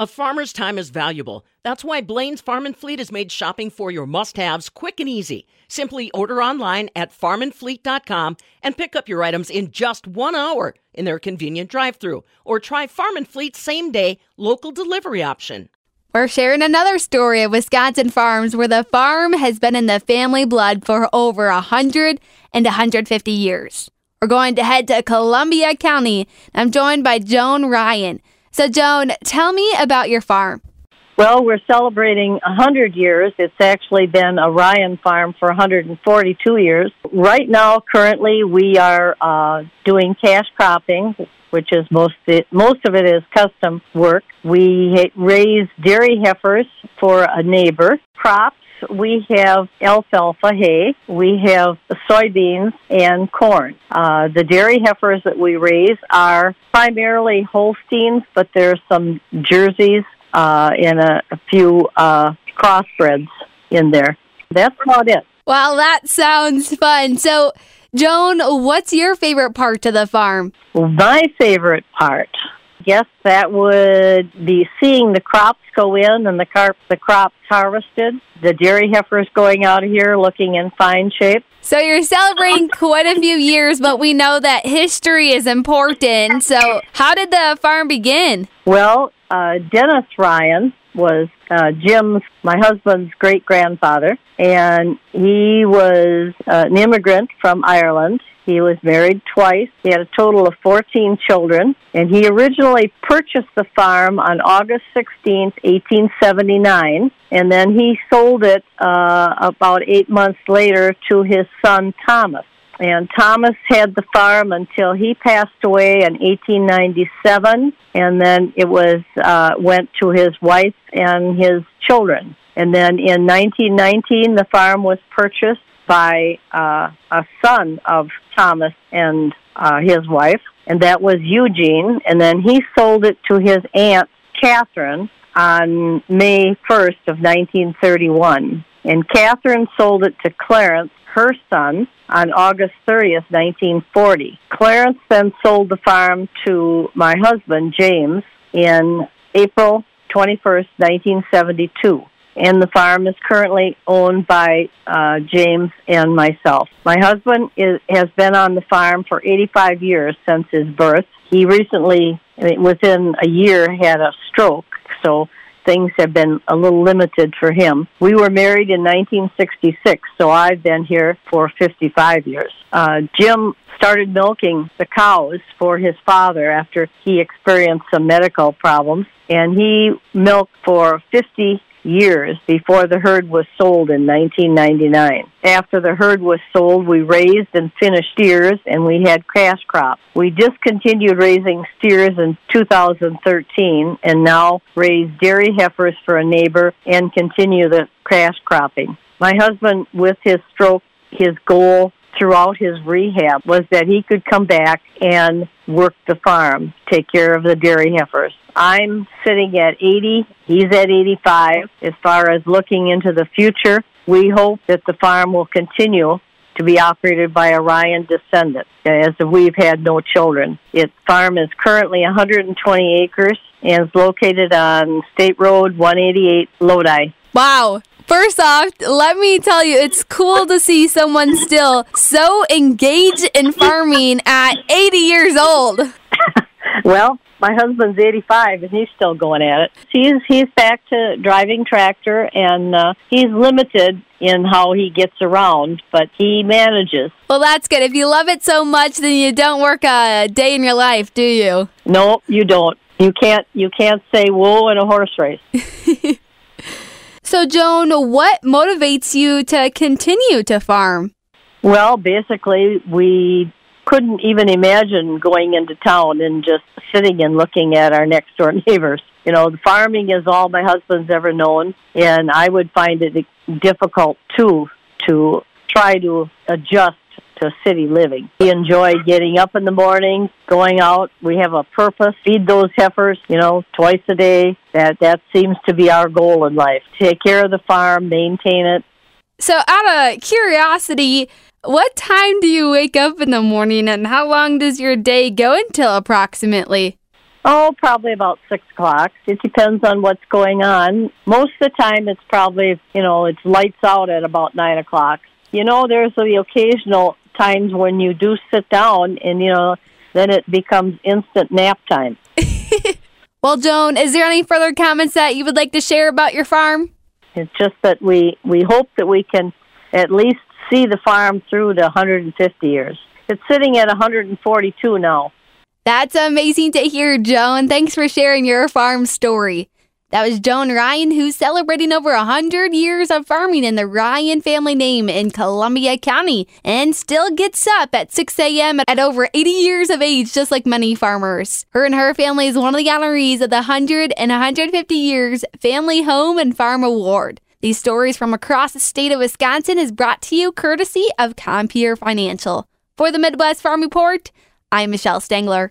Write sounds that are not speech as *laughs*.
A farmer's time is valuable. That's why Blain's Farm and Fleet has made shopping for your must haves quick and easy. Simply order online at farmandfleet.com and pick up your items in just one hour in their convenient drive through. Or try Farm and Fleet's same day local delivery option. We're sharing another story of Wisconsin farms where the farm has been in the family blood for over 100 and 150 years. We're going to head to Columbia County. I'm joined by Joan Ryan. So, Joan, tell me about your farm. Well, we're celebrating 100 years. It's actually been a Ryan farm for 142 years. Right now, currently, we are uh, doing cash cropping, which is most most of it is custom work. We raise dairy heifers for a neighbor. Crops we have alfalfa hay, we have soybeans, and corn. Uh, the dairy heifers that we raise are primarily Holsteins, but there's some Jerseys uh, and a, a few uh, crossbreds in there. That's about it. Wow, that sounds fun. So, Joan, what's your favorite part of the farm? My favorite part guess that would be seeing the crops go in and the car- the crops harvested. The dairy heifers going out of here looking in fine shape. So you're celebrating *laughs* quite a few years, but we know that history is important. So how did the farm begin? Well, uh, Dennis Ryan was uh, Jim's, my husband's great grandfather, and he was uh, an immigrant from Ireland. He was married twice. He had a total of 14 children, and he originally purchased the farm on August 16, 1879, and then he sold it uh, about eight months later to his son Thomas. And Thomas had the farm until he passed away in 1897, and then it was uh, went to his wife and his children. And then in 1919, the farm was purchased by uh, a son of Thomas and uh, his wife, and that was Eugene. And then he sold it to his aunt Catherine on May 1st of 1931. And Catherine sold it to Clarence, her son, on August 30th, 1940. Clarence then sold the farm to my husband, James, in April 21st, 1972 and the farm is currently owned by uh, James and myself. My husband is, has been on the farm for 85 years since his birth. He recently, within a year, had a stroke, so things have been a little limited for him. We were married in 1966, so I've been here for 55 years. Uh, Jim started milking the cows for his father after he experienced some medical problems, and he milked for 50 years before the herd was sold in 1999. After the herd was sold, we raised and finished steers and we had cash crops. We discontinued raising steers in 2013 and now raise dairy heifers for a neighbor and continue the cash cropping. My husband, with his stroke, his goal throughout his rehab was that he could come back and work the farm, take care of the dairy heifers. I'm sitting at 80, he's at 85. As far as looking into the future, we hope that the farm will continue to be operated by a Ryan descendant, as we've had no children. Its farm is currently 120 acres and is located on State Road 188, Lodi. Wow. First off, let me tell you, it's cool to see someone still so engaged in farming at 80 years old. *laughs* well, my husband's 85 and he's still going at it. He's he's back to driving tractor and uh, he's limited in how he gets around, but he manages. Well, that's good. If you love it so much, then you don't work a day in your life, do you? No, you don't. You can't you can't say whoa in a horse race. *laughs* so, Joan, what motivates you to continue to farm? Well, basically, we couldn't even imagine going into town and just sitting and looking at our next door *laughs* neighbors. You know, farming is all my husband's ever known, and I would find it difficult too to try to adjust to city living. We enjoy getting up in the morning, going out. We have a purpose. Feed those heifers, you know, twice a day. That that seems to be our goal in life. Take care of the farm, maintain it. So, out of curiosity, what time do you wake up in the morning and how long does your day go until approximately? Oh, probably about six o'clock. It depends on what's going on. Most of the time, it's probably you know it's lights out at about nine o'clock. You know, there's the occasional times when you do sit down, and you know, then it becomes instant nap time. *laughs* well, Joan, is there any further comments that you would like to share about your farm? It's just that we we hope that we can at least see the farm through to 150 years. It's sitting at 142 now. That's amazing to hear, Joan. Thanks for sharing your farm story. That was Joan Ryan, who's celebrating over 100 years of farming in the Ryan family name in Columbia County and still gets up at 6 a.m. at over 80 years of age, just like many farmers. Her and her family is one of the honorees of the 100 and 150 Years Family Home and Farm Award. These stories from across the state of Wisconsin is brought to you courtesy of Compeer Financial. For the Midwest Farm Report, I'm Michelle Stangler.